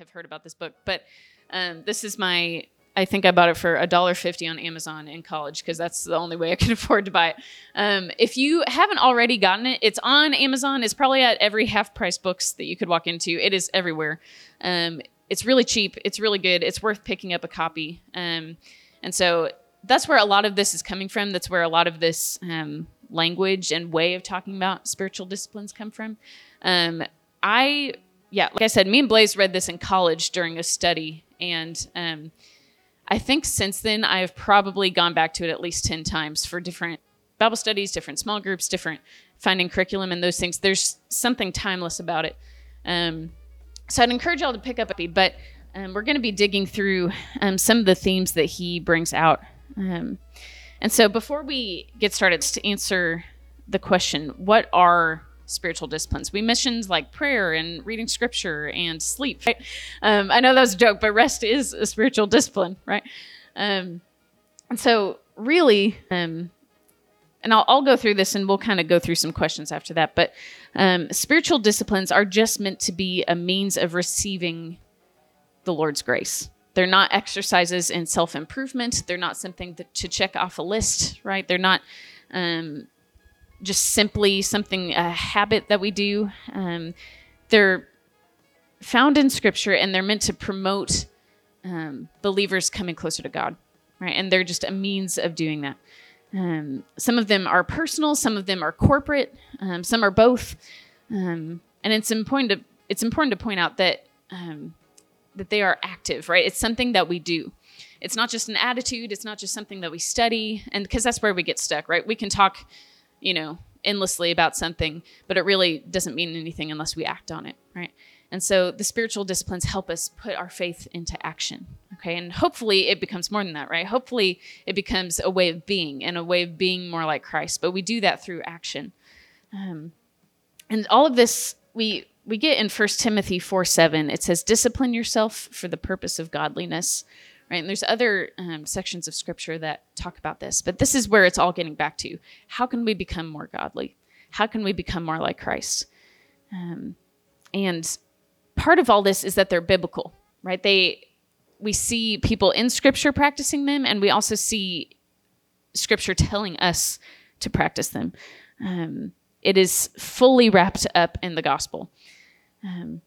have heard about this book, but um, this is my. I think I bought it for a dollar fifty on Amazon in college because that's the only way I could afford to buy it. Um, if you haven't already gotten it, it's on Amazon. It's probably at every half price books that you could walk into. It is everywhere. Um, it's really cheap. It's really good. It's worth picking up a copy. Um, and so that's where a lot of this is coming from. That's where a lot of this um, language and way of talking about spiritual disciplines come from. Um, I, yeah, like I said, me and Blaze read this in college during a study, and um, I think since then I have probably gone back to it at least ten times for different Bible studies, different small groups, different finding curriculum, and those things. There's something timeless about it. Um, so I'd encourage y'all to pick up a but um, we're going to be digging through um, some of the themes that he brings out. Um, and so before we get started, to answer the question, what are spiritual disciplines? We mentioned like prayer and reading scripture and sleep. Right? Um, I know that was a joke, but rest is a spiritual discipline, right? Um, and so really, um, and I'll, I'll, go through this and we'll kind of go through some questions after that. But um, spiritual disciplines are just meant to be a means of receiving the Lord's grace. They're not exercises in self improvement. They're not something that, to check off a list, right? They're not um, just simply something, a habit that we do. Um, they're found in Scripture and they're meant to promote um, believers coming closer to God, right? And they're just a means of doing that. Um, some of them are personal, some of them are corporate, um, some are both. Um, and it's important to it's important to point out that um, that they are active, right? It's something that we do. It's not just an attitude. It's not just something that we study, and because that's where we get stuck, right? We can talk, you know, endlessly about something, but it really doesn't mean anything unless we act on it, right? And so the spiritual disciplines help us put our faith into action. Okay. And hopefully it becomes more than that, right? Hopefully it becomes a way of being and a way of being more like Christ. But we do that through action. Um, and all of this we we get in 1 Timothy 4 7. It says, discipline yourself for the purpose of godliness. Right. And there's other um, sections of scripture that talk about this, but this is where it's all getting back to. How can we become more godly? How can we become more like Christ? Um, and part of all this is that they're biblical, right? They we see people in scripture practicing them and we also see scripture telling us to practice them. Um, it is fully wrapped up in the gospel. Um,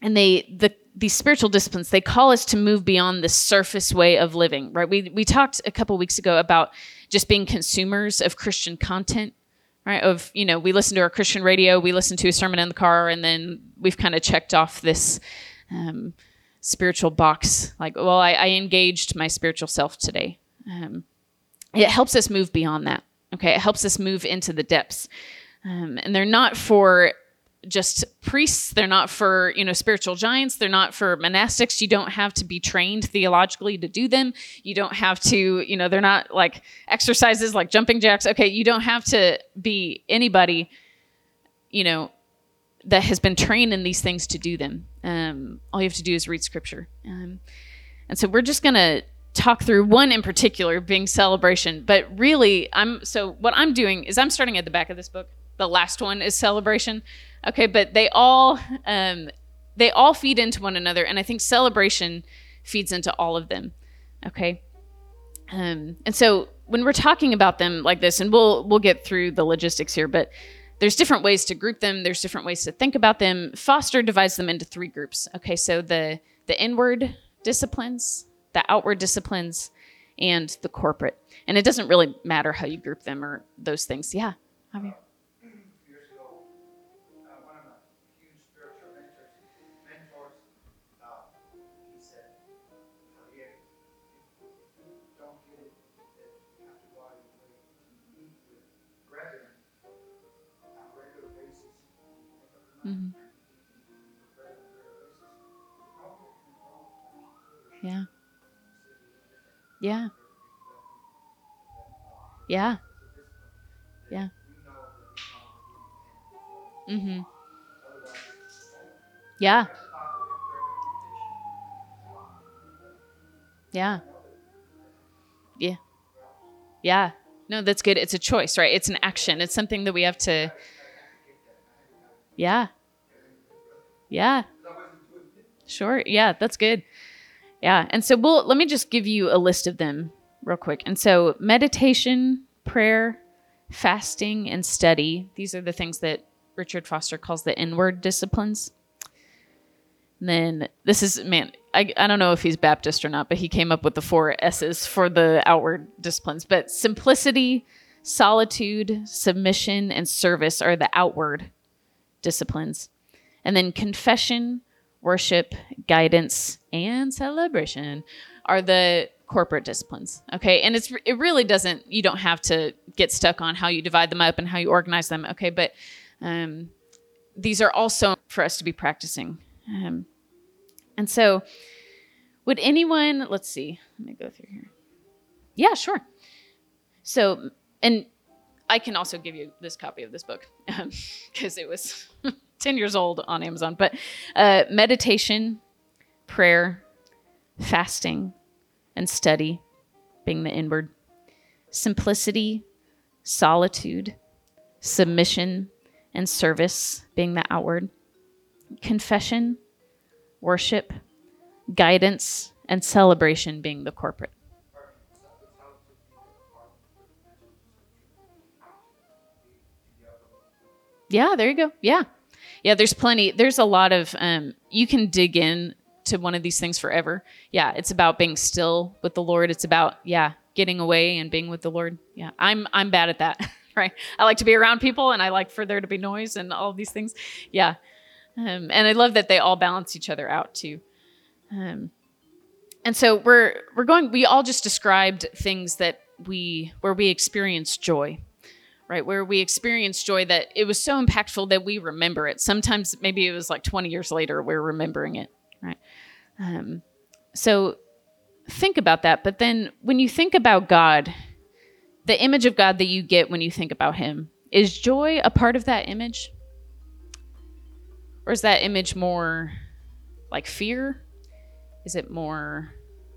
and they the these spiritual disciplines they call us to move beyond the surface way of living right? We we talked a couple weeks ago about just being consumers of christian content right? Of you know we listen to our christian radio we listen to a sermon in the car and then we've kind of checked off this um, spiritual box like well I, I, engaged my spiritual self today. Um, it helps us move beyond that okay? It helps us move into the depths. Um, and they're not for just priests. They're not for you know spiritual giants. They're not for monastics. You don't have to be trained theologically to do them. You don't have to you know they're not like exercises like jumping jacks. Okay you don't have to be anybody you know that has been trained in these things to do them. Um, all you have to do is read scripture. Um, and so we're just going to talk through one in particular being celebration. But really i'm so what i'm doing is i'm starting at the back of this book. The last one is celebration Okay, but they all um, they all feed into one another, and I think celebration feeds into all of them. Okay, um, and so when we're talking about them like this, and we'll we'll get through the logistics here, but there's different ways to group them. There's different ways to think about them. Foster divides them into three groups. Okay, so the the inward disciplines, the outward disciplines, and the corporate. And it doesn't really matter how you group them or those things. Yeah, Javier. Yeah. Yeah. Yeah. Mm-hmm. Yeah. Yeah. Yeah. Yeah. No, that's good. It's a choice, right? It's an action. It's something that we have to yeah. Yeah. Sure. Yeah, that's good. Yeah. And so we'll let me just give you a list of them real quick. And so meditation, prayer, fasting, and study. These are the things that Richard Foster calls the inward disciplines. And then this is man, I, I don't know if he's Baptist or not, but he came up with the four S's for the outward disciplines. But simplicity, solitude, submission, and service are the outward disciplines. And then confession, worship, guidance, and celebration are the corporate disciplines. Okay. And it's it really doesn't you don't have to get stuck on how you divide them up and how you organize them. Okay. But um, these are also for us to be practicing. Um, and so, would anyone, let's see, let me go through here. Yeah, sure. So, and I can also give you this copy of this book because um, it was 10 years old on Amazon. But uh, meditation, prayer, fasting, and study being the inward, simplicity, solitude, submission, and service being the outward, confession, worship, guidance, and celebration being the corporate. Yeah, there you go. Yeah. Yeah, there's plenty. There's a lot of um you can dig in to one of these things forever. Yeah, it's about being still with the Lord. It's about yeah, getting away and being with the Lord. Yeah. I'm I'm bad at that. Right. I like to be around people and I like for there to be noise and all these things. Yeah. Um, and I love that they all balance each other out too. Um, and so we're we're going. We all just described things that we where we experience joy, right? Where we experience joy that it was so impactful that we remember it. Sometimes maybe it was like 20 years later we're remembering it, right? Um, so think about that. But then when you think about God, the image of God that you get when you think about Him is joy a part of that image? Or is that image more like fear? Is it more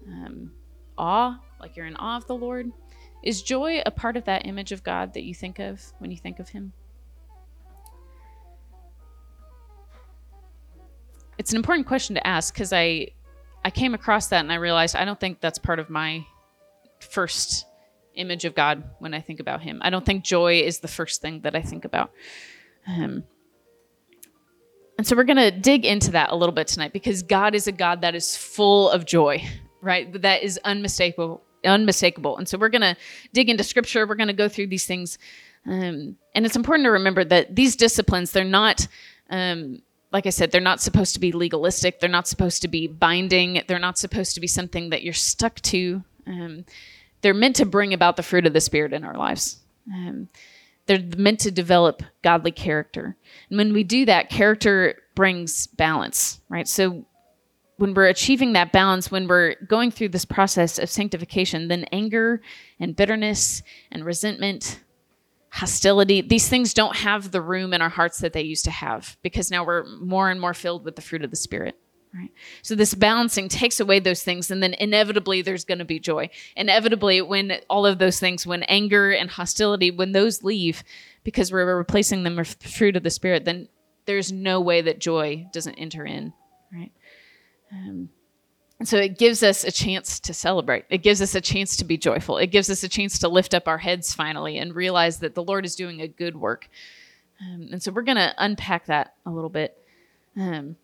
um, awe, like you're in awe of the Lord? Is joy a part of that image of God that you think of when you think of Him? It's an important question to ask because I I came across that and I realized I don't think that's part of my first image of God when I think about Him. I don't think joy is the first thing that I think about. Um, and so we're going to dig into that a little bit tonight because God is a God that is full of joy, right? That is unmistakable, unmistakable. And so we're going to dig into scripture. We're going to go through these things. Um, and it's important to remember that these disciplines, they're not, um, like I said, they're not supposed to be legalistic. They're not supposed to be binding. They're not supposed to be something that you're stuck to. Um, they're meant to bring about the fruit of the Spirit in our lives. Um, they're meant to develop godly character. And when we do that, character brings balance, right? So when we're achieving that balance, when we're going through this process of sanctification, then anger and bitterness and resentment, hostility, these things don't have the room in our hearts that they used to have because now we're more and more filled with the fruit of the Spirit. Right. So this balancing takes away those things, and then inevitably there's going to be joy. Inevitably, when all of those things, when anger and hostility, when those leave, because we're replacing them with fruit of the spirit, then there's no way that joy doesn't enter in. Right. Um, and so it gives us a chance to celebrate. It gives us a chance to be joyful. It gives us a chance to lift up our heads finally and realize that the Lord is doing a good work. Um, and so we're going to unpack that a little bit. Um,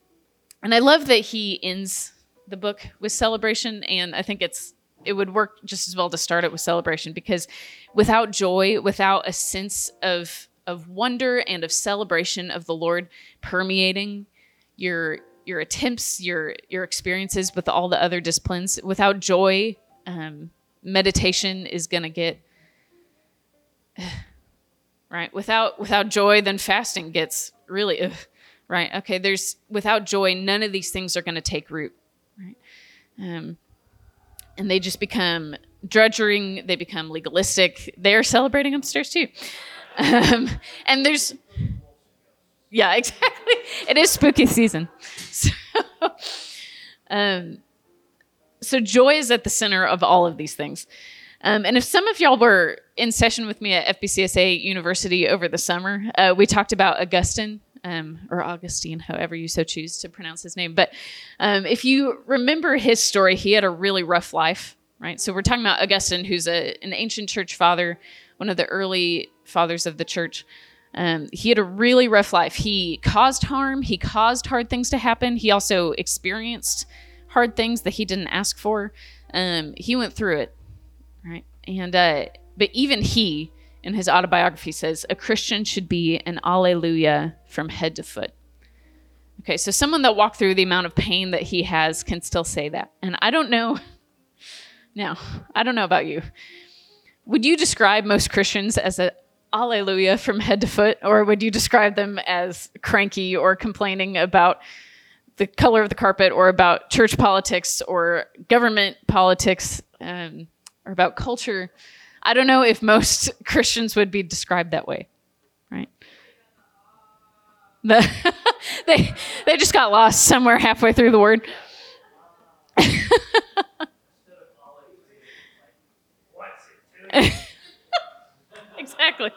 and I love that he ends the book with celebration, and I think it's it would work just as well to start it with celebration because without joy, without a sense of of wonder and of celebration of the Lord permeating your your attempts, your your experiences with all the other disciplines, without joy, um, meditation is going to get right. Without without joy, then fasting gets really. Right? Okay, there's without joy, none of these things are going to take root, right? Um, and they just become drudging. They become legalistic. They're celebrating upstairs too, um, and there's yeah, exactly. It is spooky season, so. Um, so joy is at the center of all of these things. Um, and if some of y'all were in session with me at FBCSA University over the summer, uh, we talked about Augustine um, or Augustine, however you so choose to pronounce his name. But um, if you remember his story, he had a really rough life, right? So we're talking about Augustine, who's a, an ancient church father, one of the early fathers of the church. Um, he had a really rough life. He caused harm. He caused hard things to happen. He also experienced hard things that he didn't ask for. Um, he went through it, right? And uh, but even he, in his autobiography, says a Christian should be an alleluia from head to foot. Okay, so someone that walked through the amount of pain that he has can still say that. And I don't know. Now, I don't know about you. Would you describe most Christians as a alleluia from head to foot, or would you describe them as cranky or complaining about the color of the carpet, or about church politics, or government politics, um, or about culture? I don't know if most Christians would be described that way, right? The, they they just got lost somewhere halfway through the word. exactly.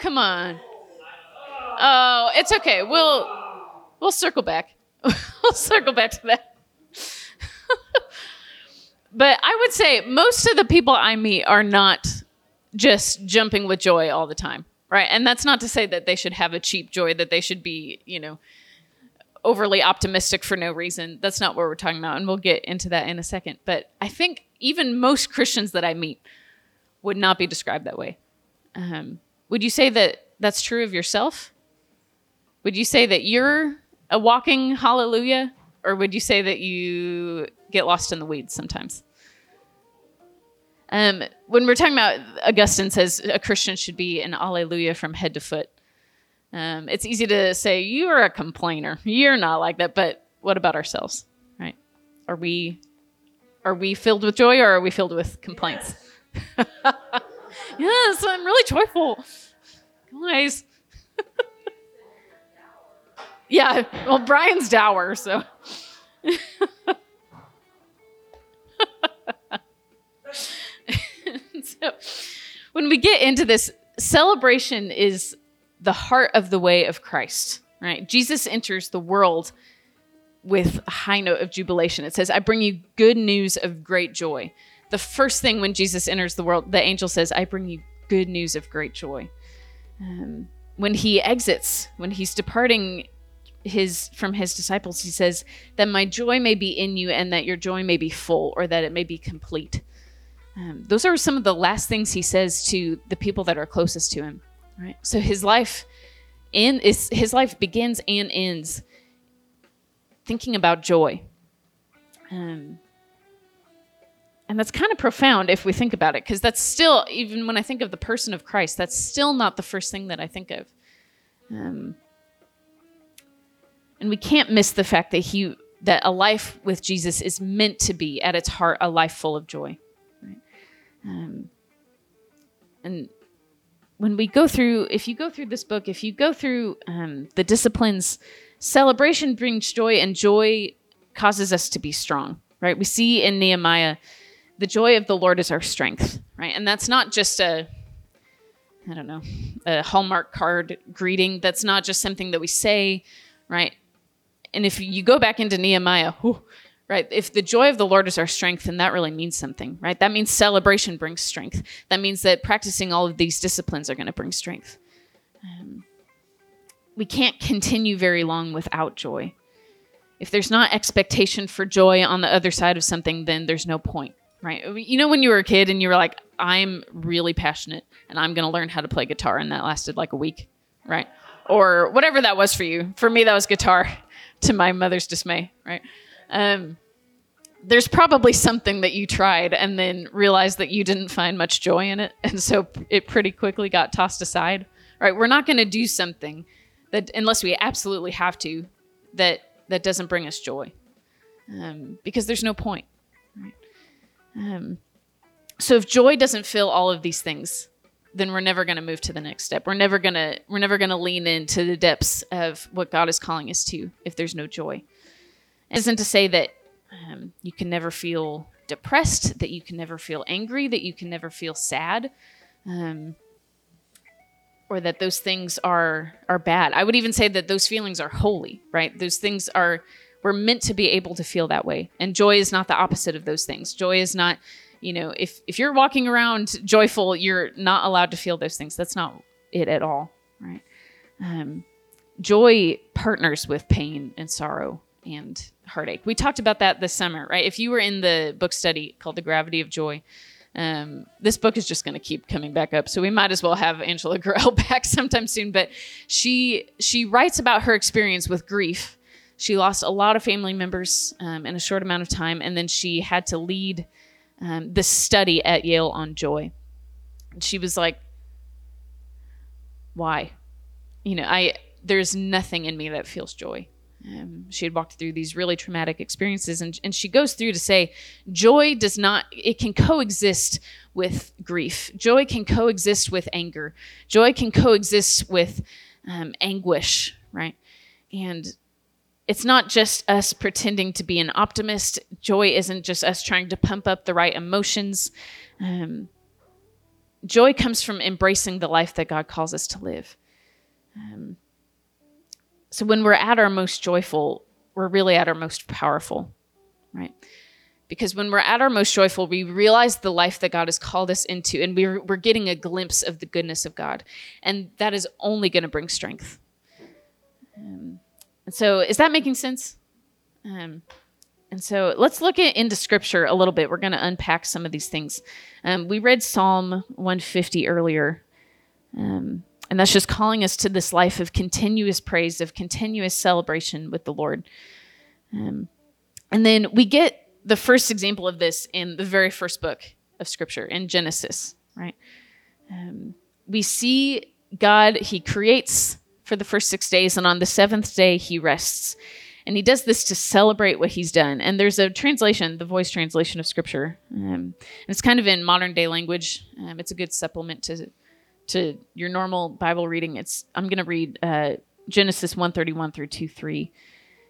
Come on. Oh, it's okay. We'll we'll circle back. we'll circle back to that. But I would say most of the people I meet are not just jumping with joy all the time, right? And that's not to say that they should have a cheap joy, that they should be, you know, overly optimistic for no reason. That's not what we're talking about. And we'll get into that in a second. But I think even most Christians that I meet would not be described that way. Um, would you say that that's true of yourself? Would you say that you're a walking hallelujah? Or would you say that you get lost in the weeds sometimes? Um, when we're talking about, Augustine says a Christian should be an alleluia from head to foot. Um, it's easy to say, you're a complainer. You're not like that. But what about ourselves, right? Are we, are we filled with joy or are we filled with complaints? Yes, yes I'm really joyful. Guys. yeah, well, Brian's dour, so. so when we get into this, celebration is the heart of the way of Christ, right? Jesus enters the world with a high note of jubilation. It says, I bring you good news of great joy. The first thing when Jesus enters the world, the angel says, I bring you good news of great joy. Um, when he exits, when he's departing his from his disciples he says that my joy may be in you and that your joy may be full or that it may be complete. Um, those are some of the last things he says to the people that are closest to him right? So his life in is his life begins and ends thinking about joy. Um, and that's kind of profound if we think about it because that's still even when i think of the person of christ that's still not the first thing that i think of um, and we can't miss the fact that he that a life with Jesus is meant to be at its heart a life full of joy. Right? Um, and when we go through, if you go through this book, if you go through um, the disciplines, celebration brings joy, and joy causes us to be strong. Right? We see in Nehemiah, the joy of the Lord is our strength. Right? And that's not just a I don't know, a Hallmark card greeting. That's not just something that we say, right? and if you go back into Nehemiah, whew, right, if the joy of the Lord is our strength, then that really means something, right? That means celebration brings strength. That means that practicing all of these disciplines are going to bring strength. Um, we can't continue very long without joy. If there's not expectation for joy on the other side of something, then there's no point, right? You know, when you were a kid and you were like, I'm really passionate and I'm going to learn how to play guitar, and that lasted like a week, right? Or whatever that was for you. For me, that was guitar to my mother's dismay, right? Um, there's probably something that you tried and then realized that you didn't find much joy in it, and so it pretty quickly got tossed aside. Right? We're not going to do something that unless we absolutely have to that that doesn't bring us joy, um, because there's no point. Um, so if joy doesn't fill all of these things, then we're never going to move to the next step. We're never going to we're never going to lean into the depths of what God is calling us to if there's no joy. It isn't to say that um, you can never feel depressed, that you can never feel angry, that you can never feel sad, um, or that those things are are bad. I would even say that those feelings are holy, right? Those things are we're meant to be able to feel that way, and joy is not the opposite of those things. Joy is not you know if if you're walking around joyful you're not allowed to feel those things. That's not it at all right? Um, joy partners with pain and sorrow and heartache. We talked about that this summer right? If you were in the book study called the gravity of joy um, this book is just going to keep coming back up. So we might as well have angela Gorrell back sometime soon. But she she writes about her experience with grief she lost a lot of family members um, in a short amount of time and then she had to lead um, this study at Yale on joy. And she was like, "Why? You know, I there's nothing in me that feels joy." Um, she had walked through these really traumatic experiences, and and she goes through to say, joy does not it can coexist with grief. Joy can coexist with anger. Joy can coexist with um, anguish, right? And it's not just us pretending to be an optimist. Joy isn't just us trying to pump up the right emotions. Um, joy comes from embracing the life that God calls us to live. Um, so when we're at our most joyful, we're really at our most powerful, right? Because when we're at our most joyful, we realize the life that God has called us into, and we're, we're getting a glimpse of the goodness of God. And that is only going to bring strength. Um, and so, is that making sense? Um, and so, let's look at, into scripture a little bit. We're going to unpack some of these things. Um, we read Psalm 150 earlier. Um, and that's just calling us to this life of continuous praise, of continuous celebration with the Lord. Um, and then we get the first example of this in the very first book of Scripture, in Genesis, right? Um, we see God, He creates for the first six days, and on the seventh day, he rests. And he does this to celebrate what he's done. And there's a translation, the voice translation of scripture. Um, it's kind of in modern day language. Um, it's a good supplement to to your normal Bible reading. It's I'm going to read uh, Genesis 131 through 2 3.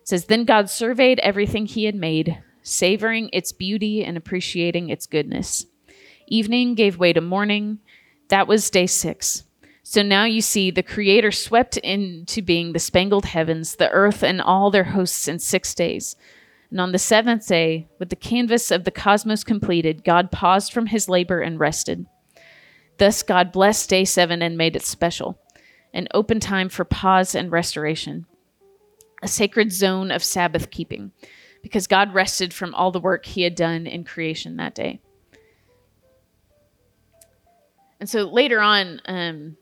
It says, Then God surveyed everything he had made, savoring its beauty and appreciating its goodness. Evening gave way to morning. That was day six. So now you see the Creator swept into being the spangled heavens, the earth, and all their hosts in six days. And on the seventh day, with the canvas of the cosmos completed, God paused from his labor and rested. Thus, God blessed day seven and made it special, an open time for pause and restoration, a sacred zone of Sabbath keeping, because God rested from all the work he had done in creation that day. And so later on, um,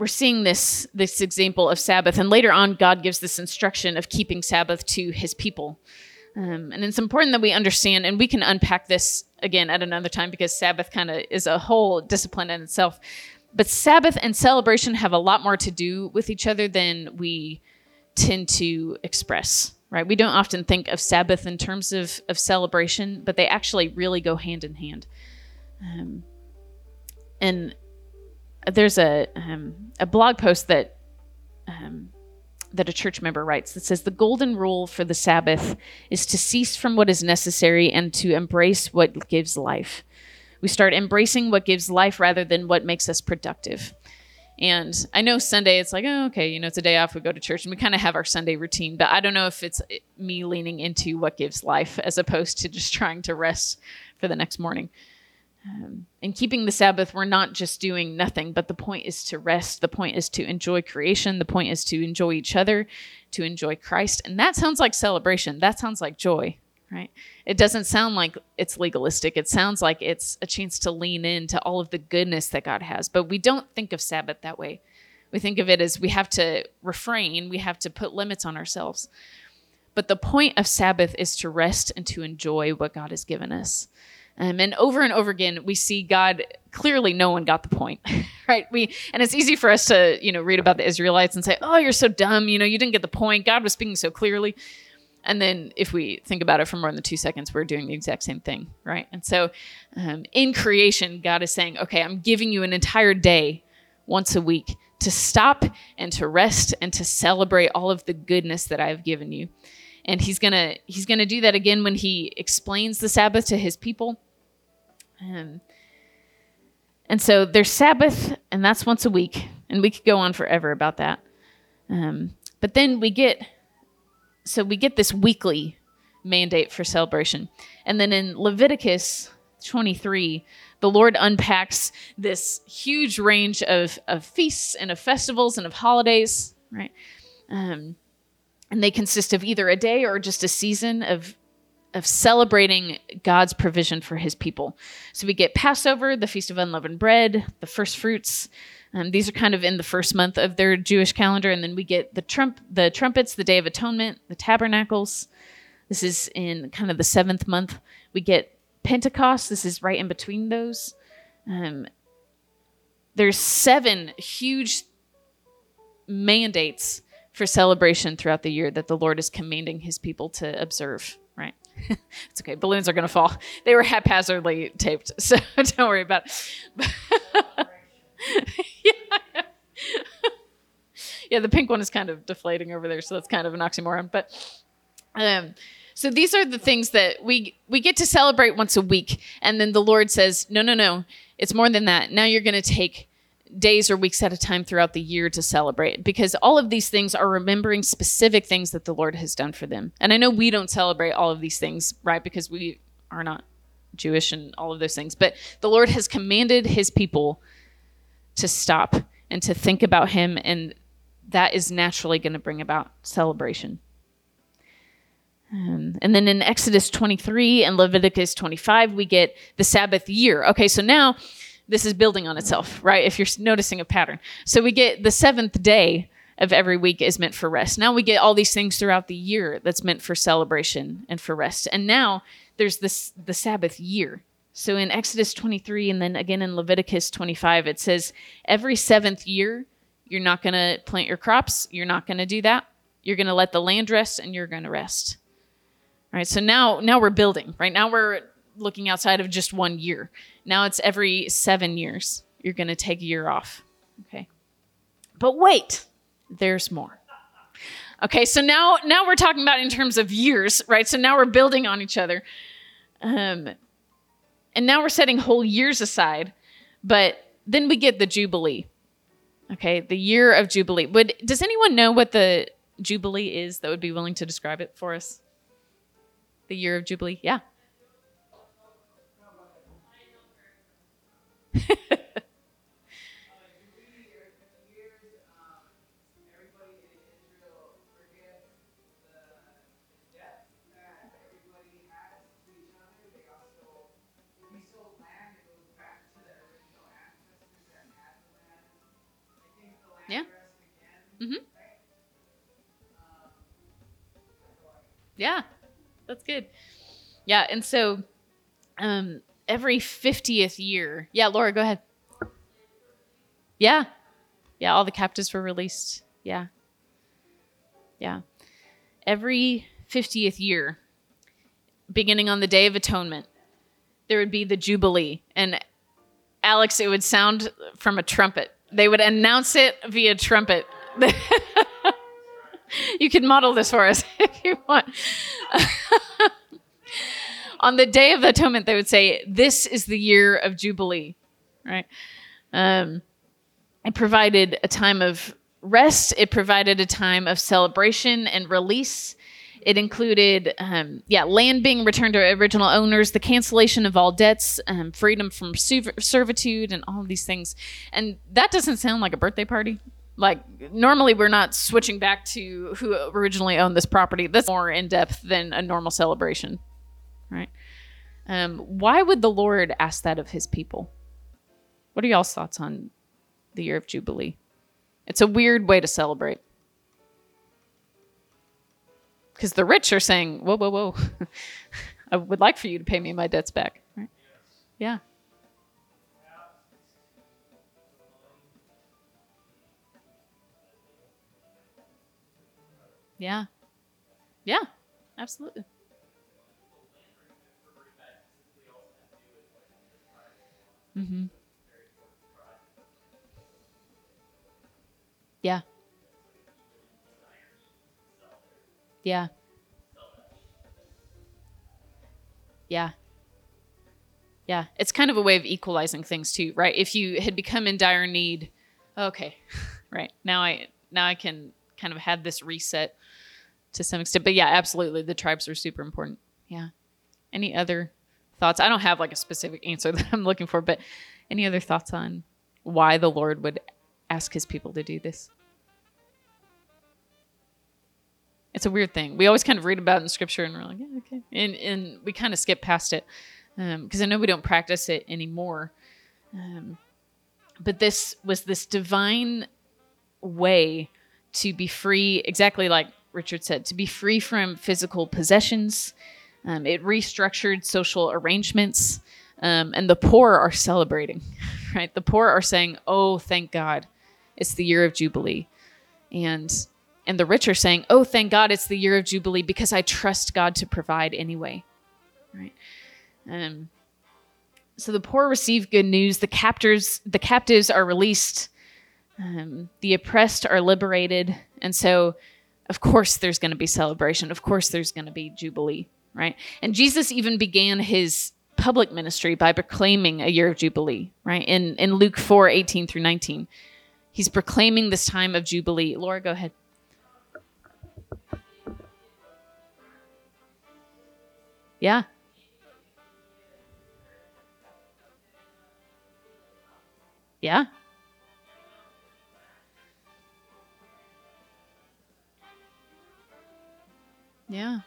we're seeing this this example of Sabbath, and later on, God gives this instruction of keeping Sabbath to His people. Um, and it's important that we understand, and we can unpack this again at another time because Sabbath kind of is a whole discipline in itself. But Sabbath and celebration have a lot more to do with each other than we tend to express, right? We don't often think of Sabbath in terms of, of celebration, but they actually really go hand in hand. Um, and there's a um, a blog post that um, that a church member writes that says the golden rule for the Sabbath is to cease from what is necessary and to embrace what gives life. We start embracing what gives life rather than what makes us productive. And I know Sunday, it's like, oh, okay, you know, it's a day off. We go to church and we kind of have our Sunday routine. But I don't know if it's me leaning into what gives life as opposed to just trying to rest for the next morning. Um, in keeping the Sabbath, we're not just doing nothing, but the point is to rest. The point is to enjoy creation. The point is to enjoy each other, to enjoy Christ. And that sounds like celebration. That sounds like joy, right? It doesn't sound like it's legalistic. It sounds like it's a chance to lean into all of the goodness that God has. But we don't think of Sabbath that way. We think of it as we have to refrain, we have to put limits on ourselves. But the point of Sabbath is to rest and to enjoy what God has given us. Um, and over and over again, we see God clearly no one got the point, right? We and it's easy for us to you know read about the Israelites and say, "Oh, you're so dumb," you know, you didn't get the point. God was speaking so clearly. and then if we think about it for more than two seconds, we're doing the exact same thing, right? And so um, in creation, God is saying, okay, I'm giving you an entire day once a week to stop and to rest and to celebrate all of the goodness that I've given you. And he's gonna he's gonna do that again when he explains the Sabbath to his people. Um, and so there's Sabbath, and that's once a week, and we could go on forever about that. Um, but then we get so we get this weekly mandate for celebration. And then in Leviticus 23, the Lord unpacks this huge range of, of feasts and of festivals and of holidays, right? Um, and they consist of either a day or just a season of of celebrating God's provision for his people. So we get Passover, the Feast of Unleavened Bread, the first fruits, um, these are kind of in the first month of their Jewish calendar, and then we get the trump, the trumpets, the Day of Atonement, the Tabernacles. This is in kind of the seventh month. We get Pentecost. This is right in between those. Um, there's seven huge mandates for celebration throughout the year that the Lord is commanding His people to observe. It's okay. Balloons are going to fall. They were haphazardly taped, so don't worry about. it. yeah. yeah, the pink one is kind of deflating over there, so that's kind of an oxymoron. But um, so these are the things that we we get to celebrate once a week, and then the Lord says, "No, no, no, it's more than that. Now you're going to take." Days or weeks at a time throughout the year to celebrate because all of these things are remembering specific things that the Lord has done for them. And I know we don't celebrate all of these things, right? Because we are not Jewish and all of those things, but the Lord has commanded his people to stop and to think about him and that is naturally going to bring about celebration um, and then in exodus 23 and leviticus 25 we get the sabbath year okay so now this is building on itself right if you're noticing a pattern so we get the seventh day of every week is meant for rest now we get all these things throughout the year that's meant for celebration and for rest and now there's this the sabbath year so in Exodus 23 and then again in Leviticus 25, it says every seventh year, you're not going to plant your crops. You're not going to do that. You're going to let the land rest and you're going to rest. All right. So now, now we're building, right? Now we're looking outside of just one year. Now it's every seven years. You're going to take a year off. Okay. But wait, there's more. Okay. So now, now we're talking about in terms of years, right? So now we're building on each other. Um, and now we're setting whole years aside, but then we get the Jubilee. Okay, the year of Jubilee. Would does anyone know what the Jubilee is that would be willing to describe it for us? The year of Jubilee? Yeah. Yeah. Yeah, that's good. Yeah, and so um, every 50th year, yeah, Laura, go ahead. Yeah, yeah, all the captives were released. Yeah, yeah. Every 50th year, beginning on the Day of Atonement, there would be the Jubilee. And Alex, it would sound from a trumpet. They would announce it via trumpet. you can model this for us if you want. On the Day of Atonement, they would say, This is the year of Jubilee, right? Um, it provided a time of rest, it provided a time of celebration and release. It included, um, yeah, land being returned to original owners, the cancellation of all debts, um, freedom from servitude, and all these things. And that doesn't sound like a birthday party. Like normally, we're not switching back to who originally owned this property. That's more in depth than a normal celebration, right? Um, why would the Lord ask that of His people? What are y'all's thoughts on the year of Jubilee? It's a weird way to celebrate because the rich are saying, "Whoa, whoa, whoa! I would like for you to pay me my debts back." Right? Yeah. Yeah. Yeah. absolutely. Mm-hmm. Yeah. Yeah. Yeah. Yeah. It's kind of a way of equalizing things too, right? If you had become in dire need, okay. right. Now I now I can kind of have this reset to some extent. But yeah, absolutely. The tribes are super important. Yeah. Any other thoughts? I don't have like a specific answer that I'm looking for, but any other thoughts on why the Lord would ask his people to do this? It's a weird thing. We always kind of read about it in scripture and we're like, yeah, okay. And, and we kind of skip past it because um, I know we don't practice it anymore. Um, but this was this divine way to be free, exactly like Richard said, to be free from physical possessions. Um, it restructured social arrangements, um, and the poor are celebrating, right? The poor are saying, "Oh, thank God, it's the year of jubilee," and and the rich are saying, "Oh, thank God, it's the year of jubilee because I trust God to provide anyway." Right? Um, so the poor receive good news. The captors, the captives are released. Um, the oppressed are liberated, and so, of course, there's going to be celebration. Of course, there's going to be jubilee. Right? And Jesus even began his public ministry by proclaiming a year of jubilee. Right? In in Luke four eighteen through nineteen, he's proclaiming this time of jubilee. Laura, go ahead. Yeah. Yeah. Yeah.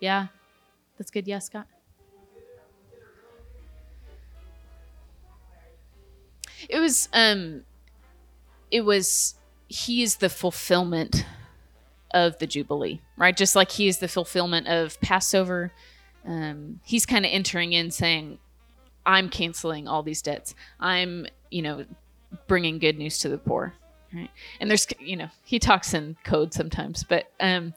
Yeah. That's good. Yeah, Scott. It was um it was he is the fulfillment of the Jubilee, right? Just like he is the fulfillment of Passover. Um, he's kind of entering in saying, I'm canceling all these debts. I'm, you know, bringing good news to the poor, right? And there's, you know, he talks in code sometimes, but um,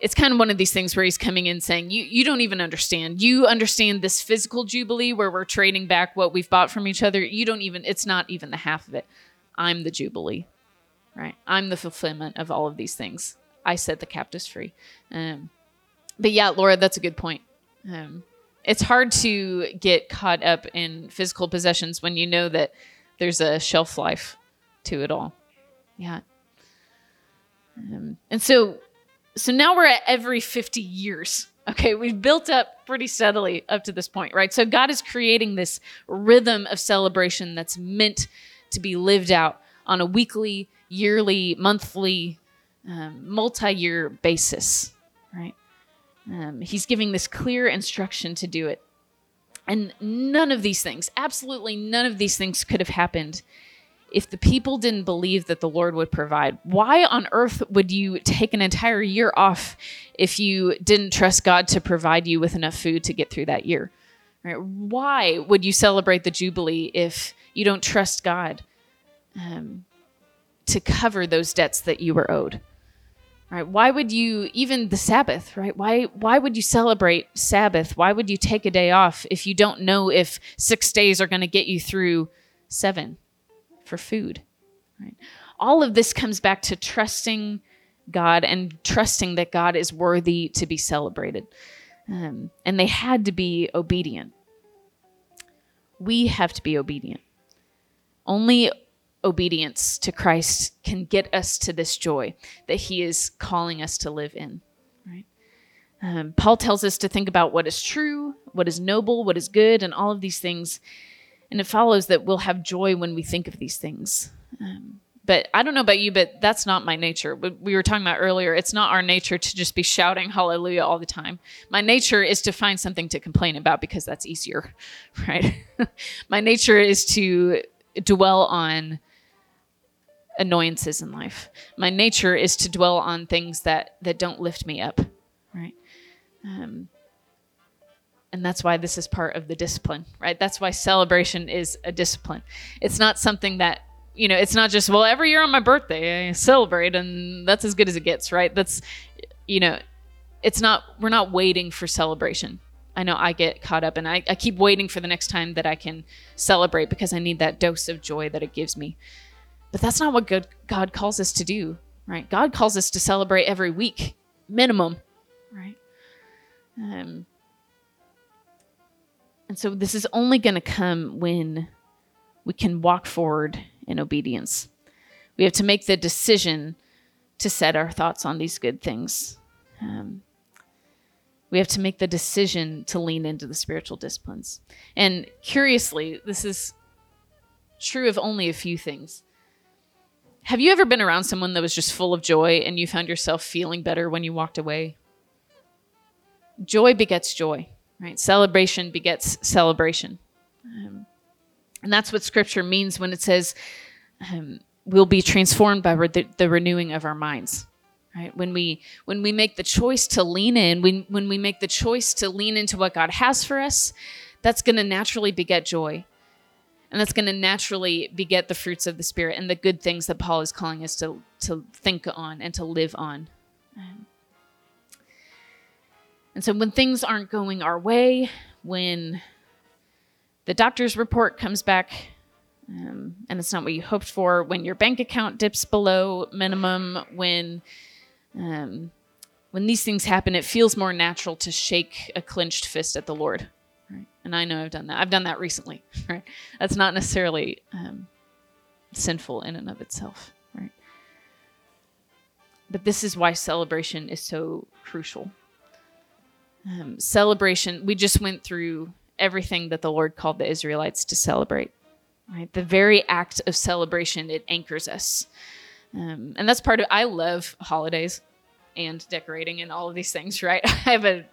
it's kind of one of these things where he's coming in saying, you, you don't even understand. You understand this physical Jubilee where we're trading back what we've bought from each other. You don't even, it's not even the half of it. I'm the Jubilee right? I'm the fulfillment of all of these things. I set the captives free. Um, but yeah, Laura, that's a good point. Um, it's hard to get caught up in physical possessions when you know that there's a shelf life to it all. Yeah. Um, and so, so now we're at every 50 years. Okay, we've built up pretty steadily up to this point, right? So God is creating this rhythm of celebration that's meant to be lived out on a weekly yearly, monthly, um, multi year basis, right? Um, he's giving this clear instruction to do it. And none of these things, absolutely none of these things could have happened if the people didn't believe that the Lord would provide. Why on earth would you take an entire year off if you didn't trust God to provide you with enough food to get through that year? Right? Why would you celebrate the Jubilee if you don't trust God um, to cover those debts that you were owed. Right? Why would you even the Sabbath, right? Why why would you celebrate Sabbath? Why would you take a day off if you don't know if 6 days are going to get you through 7 for food? Right? All of this comes back to trusting God and trusting that God is worthy to be celebrated. Um, and they had to be obedient. We have to be obedient. Only obedience to Christ can get us to this joy that he is calling us to live in. Right? Um, Paul tells us to think about what is true, what is noble, what is good, and all of these things. And it follows that we'll have joy when we think of these things. Um, but I don't know about you, but that's not my nature. We were talking about earlier, it's not our nature to just be shouting hallelujah all the time. My nature is to find something to complain about because that's easier, right? my nature is to dwell on annoyances in life. My nature is to dwell on things that that don't lift me up, right? Um, and that's why this is part of the discipline, right? That's why celebration is a discipline. It's not something that you know. It's not just well every year on my birthday I celebrate and that's as good as it gets, right? That's you know it's not we're not waiting for celebration. I know I get caught up and I, I keep waiting for the next time that I can celebrate because I need that dose of joy that it gives me. But that's not what good God calls us to do, right? God calls us to celebrate every week, minimum, right? Um, and so this is only going to come when we can walk forward in obedience. We have to make the decision to set our thoughts on these good things. Um, we have to make the decision to lean into the spiritual disciplines. And curiously, this is true of only a few things. Have you ever been around someone that was just full of joy and you found yourself feeling better when you walked away? Joy begets joy, right? Celebration begets celebration. Um, and that's what scripture means when it says um, we'll be transformed by re- the, renewing of our minds right when we when we make the choice to lean in when when we make the choice to lean into what god has for us that's going to naturally beget joy and that's going to naturally beget the fruits of the spirit and the good things that paul is calling us to to think on and to live on and so when things aren't going our way when the doctor's report comes back um, and it's not what you hoped for when your bank account dips below minimum when um, when these things happen, it feels more natural to shake a clenched fist at the Lord. Right? And I know I've done that. I've done that recently. Right? That's not necessarily um, sinful in and of itself. Right? But this is why celebration is so crucial. Um, celebration. We just went through everything that the Lord called the Israelites to celebrate. Right? The very act of celebration it anchors us. Um, and that's part of I love holidays and decorating and all of these things, right? I have a,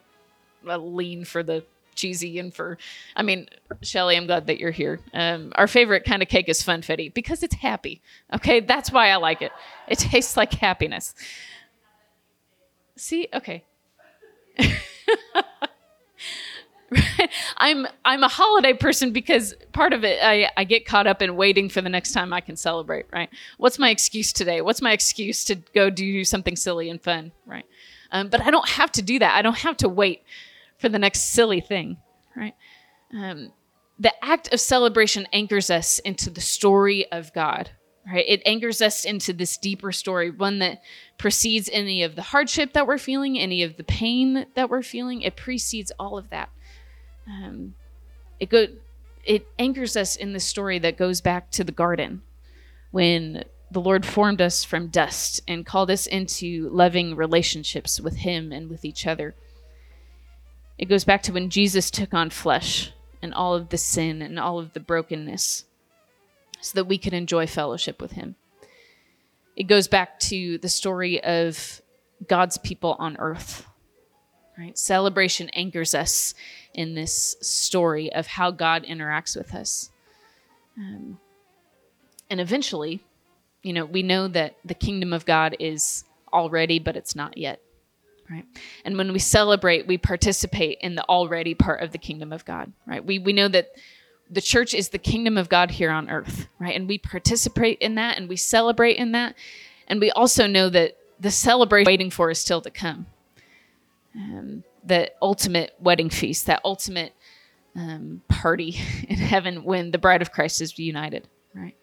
a lean for the cheesy and for I mean, Shelly, I'm glad that you're here. Um, our favorite kind of cake is funfetti because it's happy. Okay, that's why I like it. It tastes like happiness. See, okay. I'm I'm a holiday person because part of it I, I get caught up in waiting for the next time I can celebrate, right? What's my excuse today? What's my excuse to go do something silly and fun, right? Um, but I don't have to do that. I don't have to wait for the next silly thing, right? Um, the act of celebration anchors us into the story of God, right? It anchors us into this deeper story, one that precedes any of the hardship that we're feeling, any of the pain that we're feeling. It precedes all of that um, it go it anchors us in the story that goes back to the garden when the Lord formed us from dust and called us into loving relationships with Him and with each other. It goes back to when Jesus took on flesh and all of the sin and all of the brokenness so that we could enjoy fellowship with Him. It goes back to the story of God's people on earth. Right? Celebration anchors us in this story of how God interacts with us. Um, and eventually, you know, we know that the kingdom of God is already, but it's not yet. Right. And when we celebrate, we participate in the already part of the kingdom of God. Right. We, we know that the church is the kingdom of God here on earth. Right. And we participate in that and we celebrate in that. And we also know that the celebration waiting for is still to come. Um, the ultimate wedding feast, that ultimate um, party in heaven when the bride of Christ is united, right?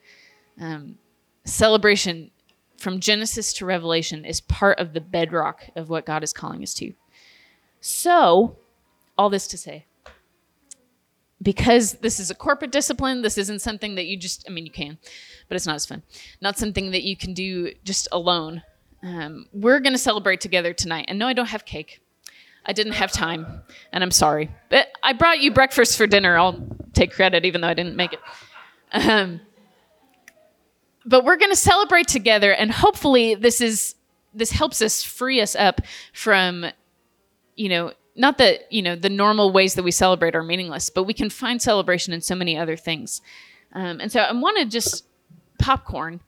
Um, celebration from Genesis to Revelation is part of the bedrock of what God is calling us to. So, all this to say, because this is a corporate discipline, this isn't something that you just, I mean, you can, but it's not as fun. Not something that you can do just alone. Um, we're going to celebrate together tonight. And no, I don't have cake. I didn't have time, and I'm sorry. But I brought you breakfast for dinner. I'll take credit, even though I didn't make it. Um, but we're going to celebrate together, and hopefully, this is this helps us free us up from, you know, not that you know the normal ways that we celebrate are meaningless, but we can find celebration in so many other things. Um, and so, I want to just popcorn.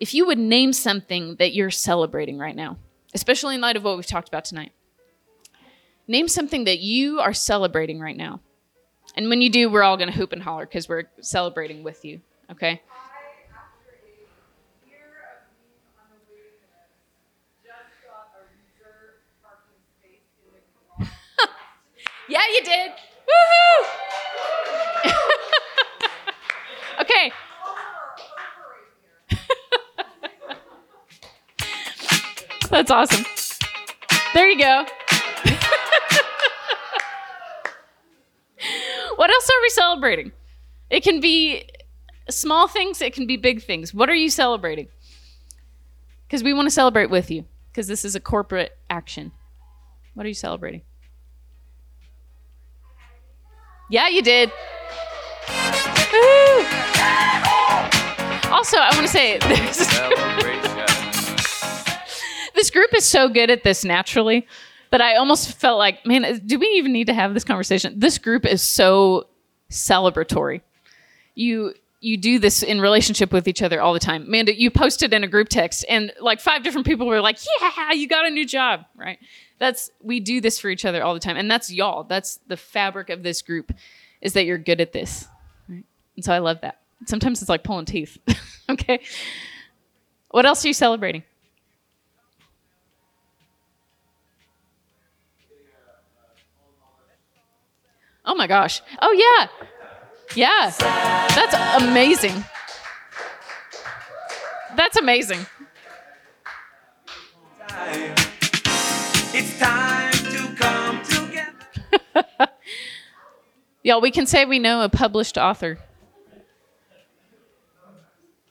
If you would name something that you're celebrating right now, especially in light of what we've talked about tonight Name something that you are celebrating right now. And when you do, we're all going to hoop and holler because we're celebrating with you. Okay? Yeah, you did. Woohoo! okay. That's awesome. There you go. what else are we celebrating? It can be small things, it can be big things. What are you celebrating? Because we want to celebrate with you, because this is a corporate action. What are you celebrating? Yeah, you did. Woo! Also, I want to say this, this group is so good at this naturally that I almost felt like, man, do we even need to have this conversation? This group is so celebratory. You you do this in relationship with each other all the time. Amanda, you posted in a group text, and like five different people were like, "Yeah, you got a new job," right? That's we do this for each other all the time, and that's y'all. That's the fabric of this group, is that you're good at this, right? And so I love that. Sometimes it's like pulling teeth. okay. What else are you celebrating? Oh my gosh. Oh yeah. Yeah. That's amazing. That's amazing. It's time to come together. Y'all, we can say we know a published author.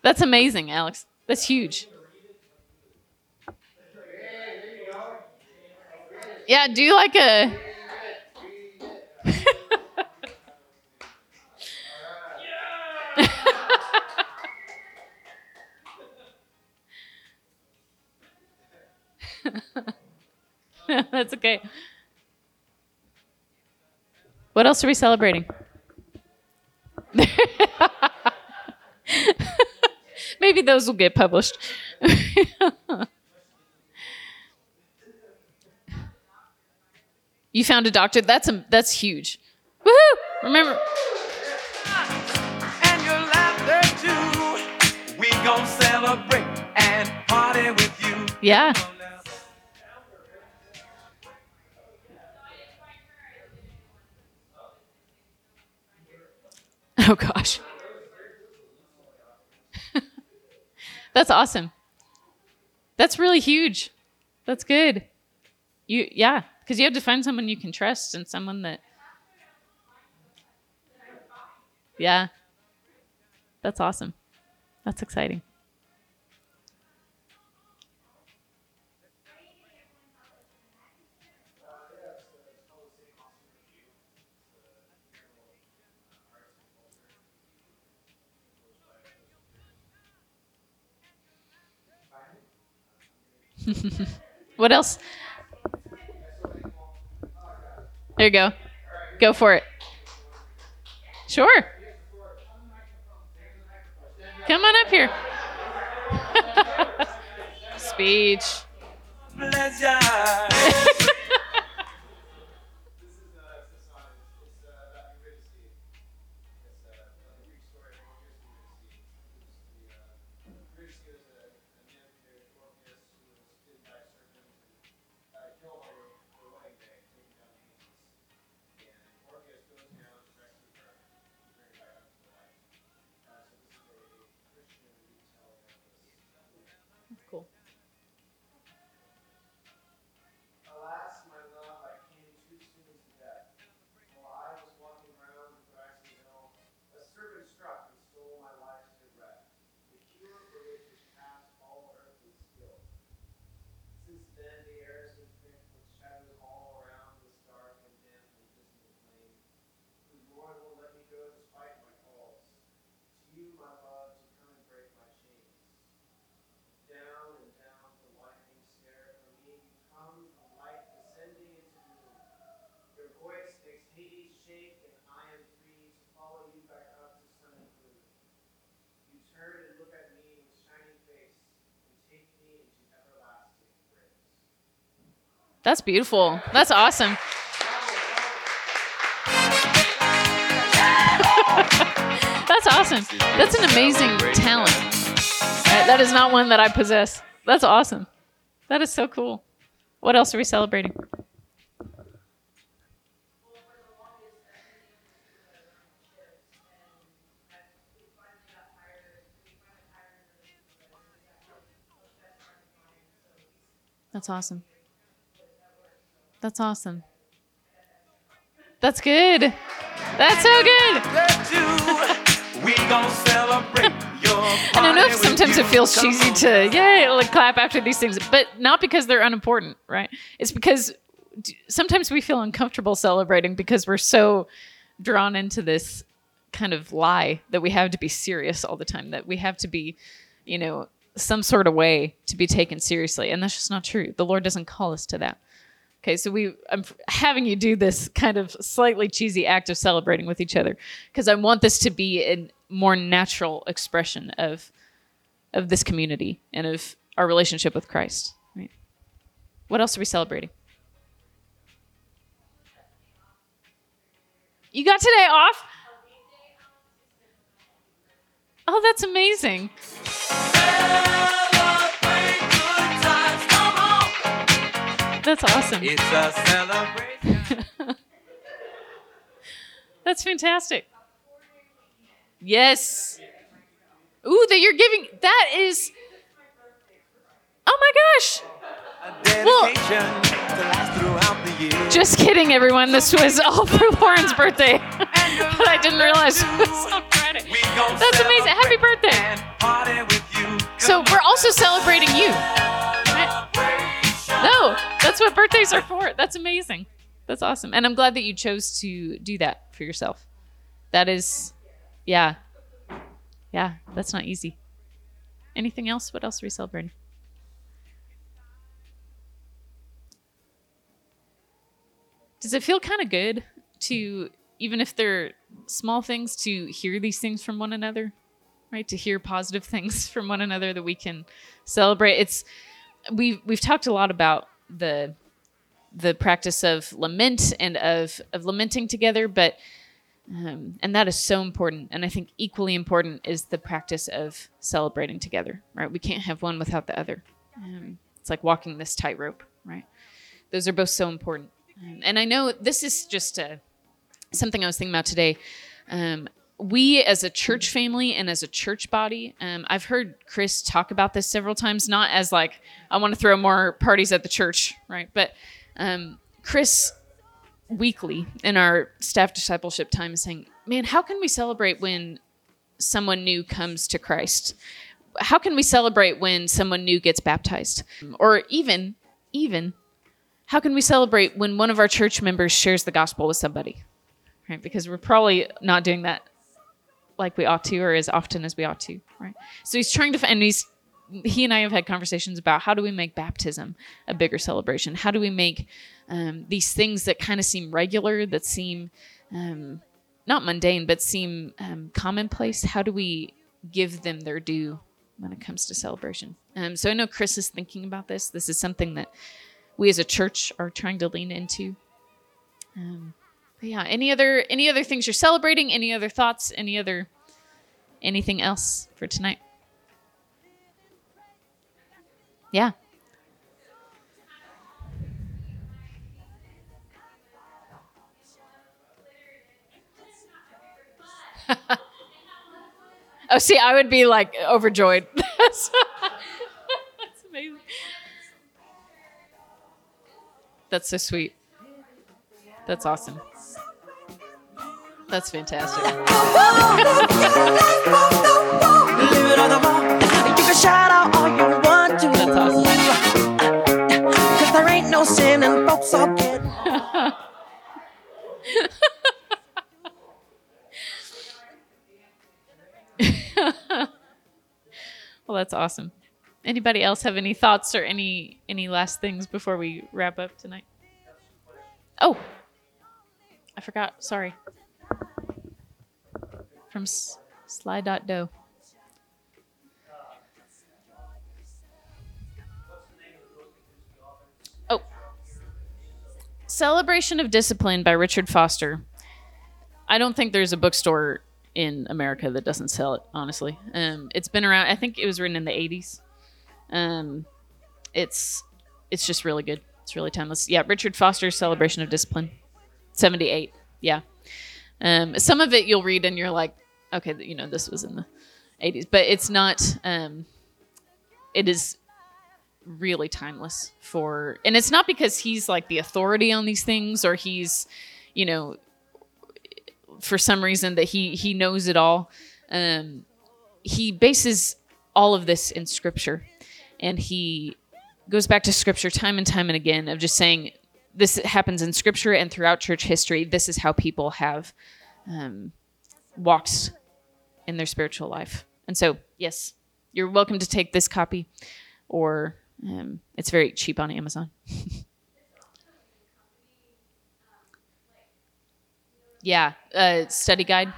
That's amazing, Alex. That's huge. Yeah, do like a. That's okay. What else are we celebrating? Maybe those will get published. you found a doctor. That's a, that's huge. Woohoo! Remember, And your laughter too. We gon' celebrate and party with you. yeah. Oh gosh. That's awesome. That's really huge. That's good. You yeah, cuz you have to find someone you can trust and someone that Yeah. That's awesome. That's exciting. What else? There you go. Go for it. Sure. Come on up here. Speech. That's beautiful. That's awesome. That's awesome. That's an amazing talent. That is not one that I possess. That's awesome. That is so cool. What else are we celebrating? That's awesome. That's awesome. That's good. That's so good. And I know with sometimes it feels cheesy to yay like clap after these things, but not because they're unimportant, right? It's because sometimes we feel uncomfortable celebrating because we're so drawn into this kind of lie that we have to be serious all the time, that we have to be, you know, some sort of way to be taken seriously, and that's just not true. The Lord doesn't call us to that. Okay, so we I'm having you do this kind of slightly cheesy act of celebrating with each other because I want this to be a more natural expression of of this community and of our relationship with Christ. Right? What else are we celebrating? You got today off? Oh, that's amazing. That's awesome. It's a celebration. That's fantastic. Yes. Ooh, that you're giving. That is. Oh my gosh. A dedication to last throughout the year. Just kidding, everyone. This was all for Lauren's birthday. but I didn't realize it was on Friday. That's amazing. Happy birthday. and party with you. So we're also celebrating you. Right? No, that's what birthdays are for. That's amazing. That's awesome. And I'm glad that you chose to do that for yourself. That is, yeah. Yeah, that's not easy. Anything else? What else are we celebrating? Does it feel kind of good to, even if they're small things, to hear these things from one another? Right? To hear positive things from one another that we can celebrate. It's, we've, we've talked a lot about the, the practice of lament and of, of lamenting together, but um, and that is so important. And I think equally important is the practice of celebrating together, right? We can't have one without the other. Um, it's like walking this tightrope, right? Those are both so important. Um, and I know this is just a, something I was thinking about today. We as a church family and as a church body, um, I've heard Chris talk about this several times, not as like, I want to throw more parties at the church, right? But um, Chris weekly in our staff discipleship time is saying, man, how can we celebrate when someone new comes to Christ? How can we celebrate when someone new gets baptized? Or even, even, how can we celebrate when one of our church members shares the gospel with somebody? Right? Because we're probably not doing that like we ought to or as often as we ought to, right? So he's trying to find, and he's, he and I have had conversations about how do we make baptism a bigger celebration? How do we make um, these things that kind of seem regular, that seem um, not mundane, but seem um, commonplace? How do we give them their due when it comes to celebration? Um, so I know Chris is thinking about this. This is something that we as a church are trying to lean into. Um, yeah, any other any other things you're celebrating? Any other thoughts? Any other anything else for tonight? Yeah. oh, see, I would be like overjoyed. That's amazing. That's so sweet. That's awesome. That's fantastic. Leave it on the bar. You can shout out all you want to. That's awesome. Cause there ain't no sin and folks all get. Well, that's awesome. Anybody else have any thoughts or any any last things before we wrap up tonight? Oh, I forgot. Sorry. From S- Slido. Oh. Celebration of Discipline by Richard Foster. I don't think there's a bookstore in America that doesn't sell it. Honestly, um, it's been around. I think it was written in the '80s. Um, it's it's just really good. It's really timeless. Yeah, Richard Foster's Celebration of Discipline, '78. Yeah, um, some of it you'll read and you're like, okay, you know, this was in the '80s, but it's not. Um, it is really timeless for and it's not because he's like the authority on these things or he's you know for some reason that he he knows it all um he bases all of this in scripture and he goes back to scripture time and time and again of just saying this happens in scripture and throughout church history this is how people have um, walked in their spiritual life. And so yes you're welcome to take this copy or um, it's very cheap on amazon. Yeah uh, study guide?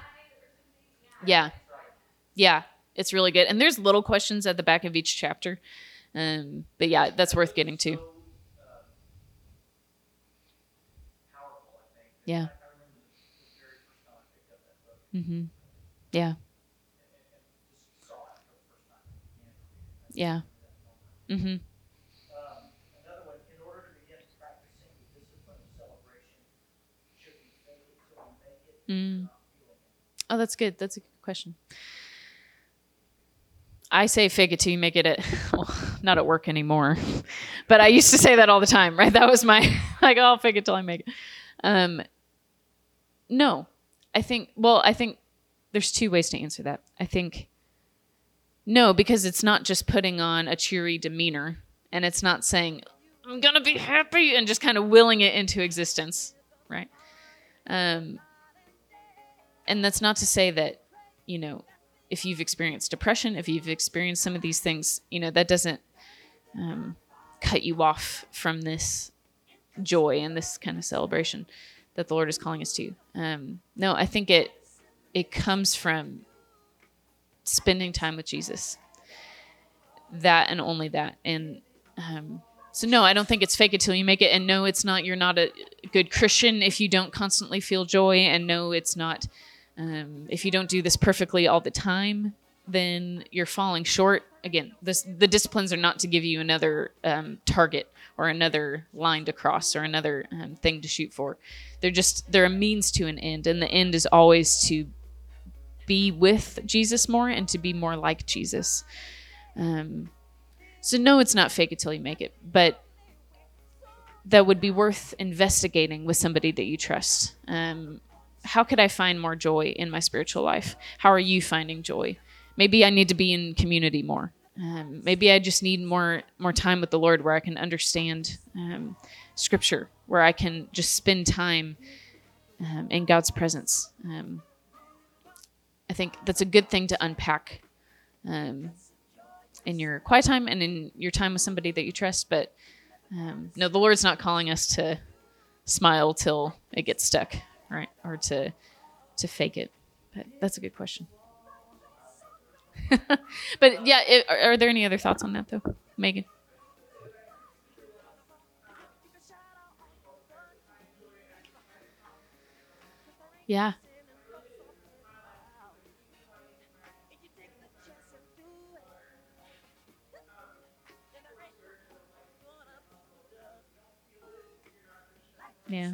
Yeah. Yeah it's really good. And there's little questions at the back of each chapter. Um, but yeah that's worth getting to yeah mm-hmm yeah yeah mm-hmm Another one, in order to begin practicing the discipline of celebration, should we fake it till we make it? Mm. Oh, that's good. That's a good question. I say fake it till you make it at, well, not at work anymore, but I used to say that all the time, right? That was my, like, oh, I'll fake it till I make it. Um, no, I think, well, I think there's two ways to answer that. I think, no, because it's not just putting on a cheery demeanor and it's not saying, I'm going to be happy and just kind of willing it into existence, right? Um, and that's not to say that you know if you've experienced depression if you've experienced some of these things you know that doesn't um, cut you off from this joy and this kind of celebration that the lord is calling us to. Um, no i think it it comes from spending time with jesus. That and only that. And um, so no i don't think it's fake it till you make it. And no it's not you're not a good christian if you don't constantly feel joy. And no it's not um, if you don't do this perfectly all the time then you're falling short again this the disciplines are not to give you another um, target or another line to cross or another um, thing to shoot for they're just they're a means to an end and the end is always to be with jesus more and to be more like jesus um, so no it's not fake it till you make it but that would be worth investigating with somebody that you trust um, how could I find more joy in my spiritual life? How are you finding joy? Maybe I need to be in community more. Um, maybe I just need more more time with the Lord, where I can understand um, Scripture, where I can just spend time um, in God's presence. Um, I think that's a good thing to unpack um, in your quiet time and in your time with somebody that you trust. But um, no, the Lord's not calling us to smile till it gets stuck right or to to fake it but that's a good question but yeah it, are, are there any other thoughts on that though megan? Yeah yeah. Yeah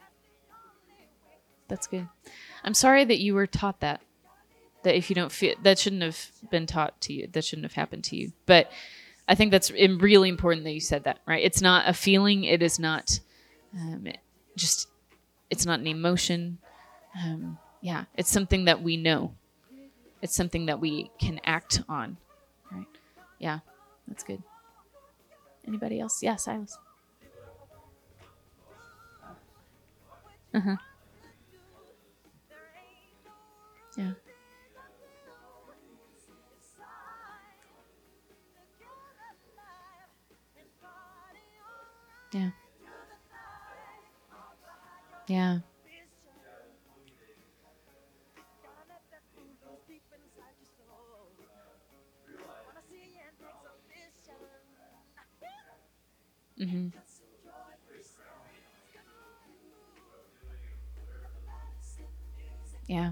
That's good. I'm sorry that you were taught that. That if you don't feel that shouldn't have been taught to you. That shouldn't have happened to you. But I think that's really important that you said that. Right? It's not a feeling. It is not um, it just. It's not an emotion. Um, yeah, it's something that we know. It's something that we can act on. Right? Yeah, that's good. Anybody else? Yeah, Silas. Uh huh. Yeah. Yeah. Yeah. Mm-hmm. Yeah.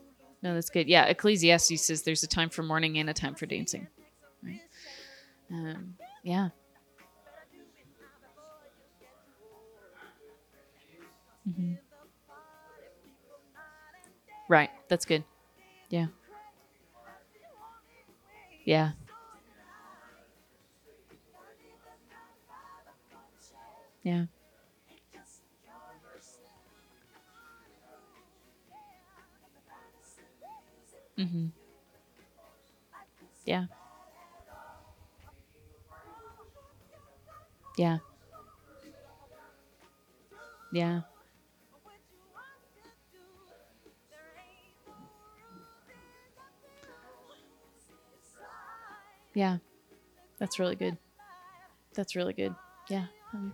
No, that's good. Yeah, Ecclesiastes says there's a time for mourning and a time for dancing. Right. Um, yeah. Mhm. Right. That's good. Yeah. Yeah. Yeah. Mm-hmm. Yeah. Yeah. Yeah. Yeah. That's really good. That's really good. Yeah. Um,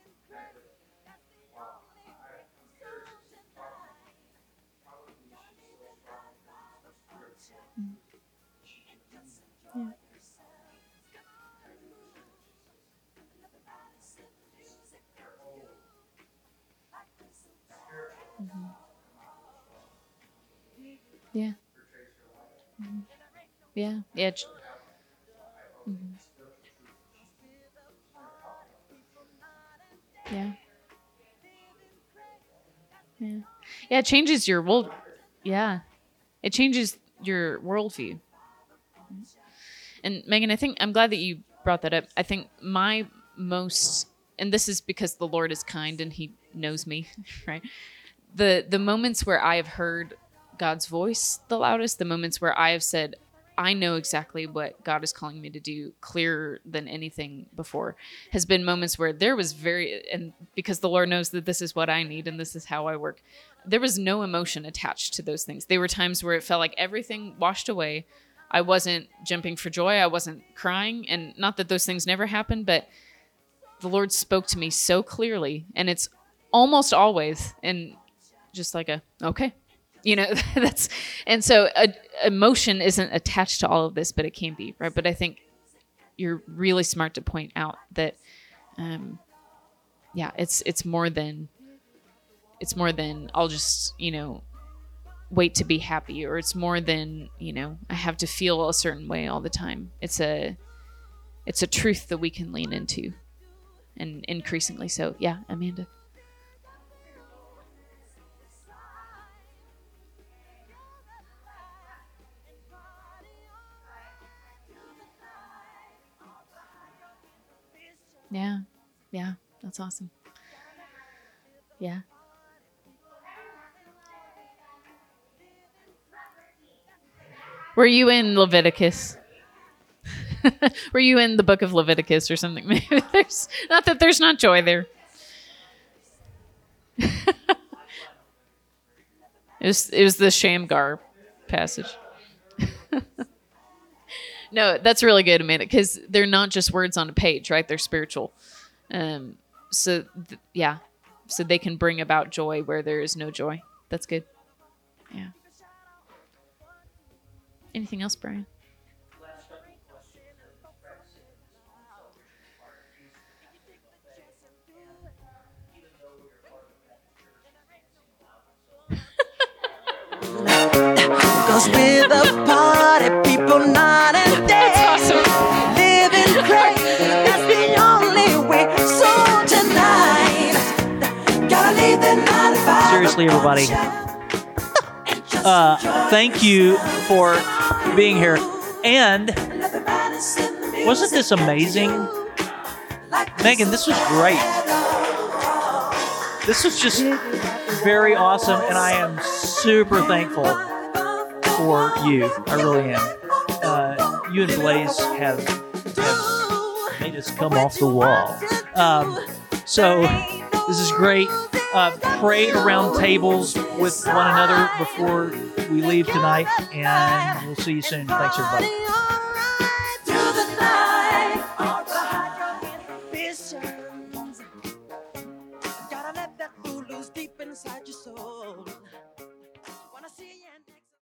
Yeah. Yeah. Mhm. Yeah. Yeah. Yeah. It changes your world. Yeah. It changes your worldview. And Megan, I think I'm glad that you brought that up. I think my most, and this is because the Lord is kind and He knows me, right? The the moments where I have heard God's voice the loudest, the moments where I have said, I know exactly what God is calling me to do clearer than anything before, has been moments where there was very, and because the Lord knows that this is what I need and this is how I work, there was no emotion attached to those things. They were times where it felt like everything washed away. I wasn't jumping for joy. I wasn't crying. And not that those things never happen, but the Lord spoke to me so clearly. And it's almost always in just like a, okay. You know, that's, and so a, emotion isn't attached to all of this, but it can be, right? But I think you're really smart to point out that, um, yeah, it's, it's more than, it's more than I'll just, you know, wait to be happy or it's more than you know i have to feel a certain way all the time. It's a it's a truth that we can lean into and increasingly so. Yeah amanda yeah yeah that's awesome yeah Were you in Leviticus? Were you in the book of Leviticus or something? Maybe there's not that there's not joy there. it was it was the Shamgar passage. No, that's really good, Amanda, because they're not just words on a page, right? They're spiritual. Um, so th- yeah, so they can bring about joy where there is no joy. That's good. Yeah. Anything else, Brian? The party people and day. That's awesome. Living crazy, that's the only way. So tonight, gotta leave the night Seriously, everybody. Uh, thank you for being here. And wasn't this amazing? Megan, this was great. This was just very awesome, and I am super thankful for you. I really am. Uh, you and Blaze have, have made us come off the wall. Um, so this is great. Uh, pray around tables with one another before we leave tonight, and we'll see you soon. Thanks, everybody.